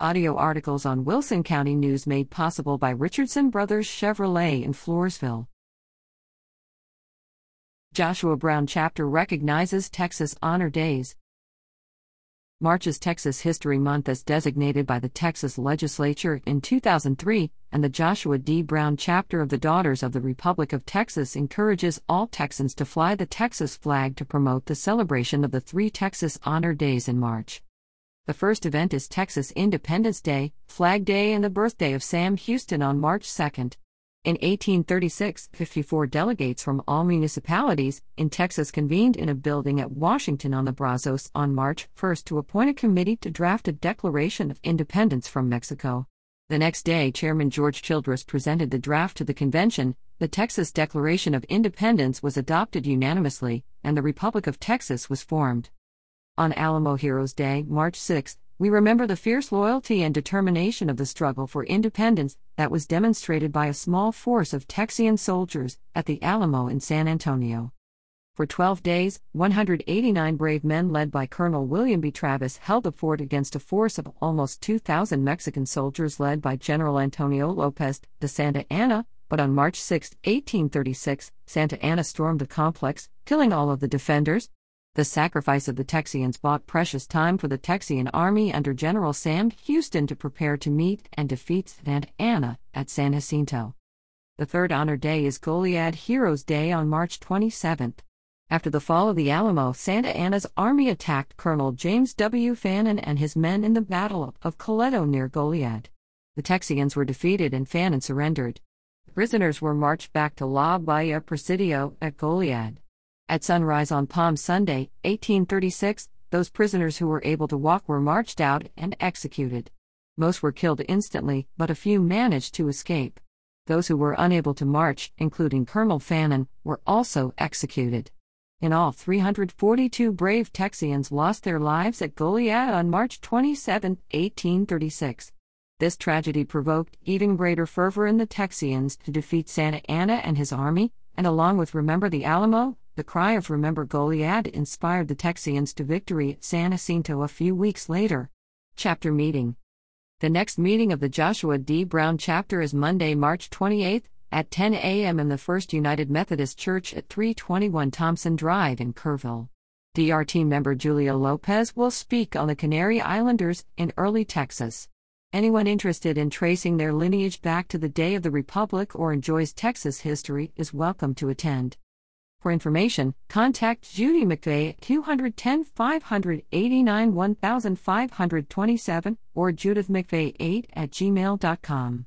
Audio articles on Wilson County News made possible by Richardson Brothers Chevrolet in Floresville. Joshua Brown chapter recognizes Texas Honor Days. March is Texas History Month as designated by the Texas Legislature in 2003, and the Joshua D. Brown chapter of the Daughters of the Republic of Texas encourages all Texans to fly the Texas flag to promote the celebration of the three Texas Honor Days in March. The first event is Texas Independence Day, Flag Day, and the birthday of Sam Houston on March 2nd. In 1836, 54 delegates from all municipalities in Texas convened in a building at Washington on the Brazos on March 1 to appoint a committee to draft a Declaration of Independence from Mexico. The next day, Chairman George Childress presented the draft to the convention. The Texas Declaration of Independence was adopted unanimously, and the Republic of Texas was formed. On Alamo Heroes Day, March 6, we remember the fierce loyalty and determination of the struggle for independence that was demonstrated by a small force of Texian soldiers at the Alamo in San Antonio. For 12 days, 189 brave men led by Colonel William B. Travis held the fort against a force of almost 2,000 Mexican soldiers led by General Antonio Lopez de Santa Anna, but on March 6, 1836, Santa Anna stormed the complex, killing all of the defenders, the sacrifice of the Texians bought precious time for the Texian army under General Sam Houston to prepare to meet and defeat Santa Anna at San Jacinto. The third honor day is Goliad Heroes Day on March 27th. After the fall of the Alamo, Santa Anna's army attacked Colonel James W. Fannin and his men in the Battle of Coleto near Goliad. The Texians were defeated and Fannin surrendered. Prisoners were marched back to La Bahia Presidio at Goliad. At sunrise on Palm Sunday, 1836, those prisoners who were able to walk were marched out and executed. Most were killed instantly, but a few managed to escape. Those who were unable to march, including Colonel Fannin, were also executed. In all, 342 brave Texians lost their lives at Goliad on March 27, 1836. This tragedy provoked even greater fervor in the Texians to defeat Santa Anna and his army, and along with Remember the Alamo, the cry of Remember Goliad inspired the Texians to victory at San Jacinto a few weeks later. Chapter Meeting The next meeting of the Joshua D. Brown chapter is Monday, March 28 at 10 a.m. in the First United Methodist Church at 321 Thompson Drive in Kerrville. DRT member Julia Lopez will speak on the Canary Islanders in early Texas. Anyone interested in tracing their lineage back to the day of the Republic or enjoys Texas history is welcome to attend. For information, contact Judy McVeigh at 210 589 1527 or judithmcveigh8 at gmail.com.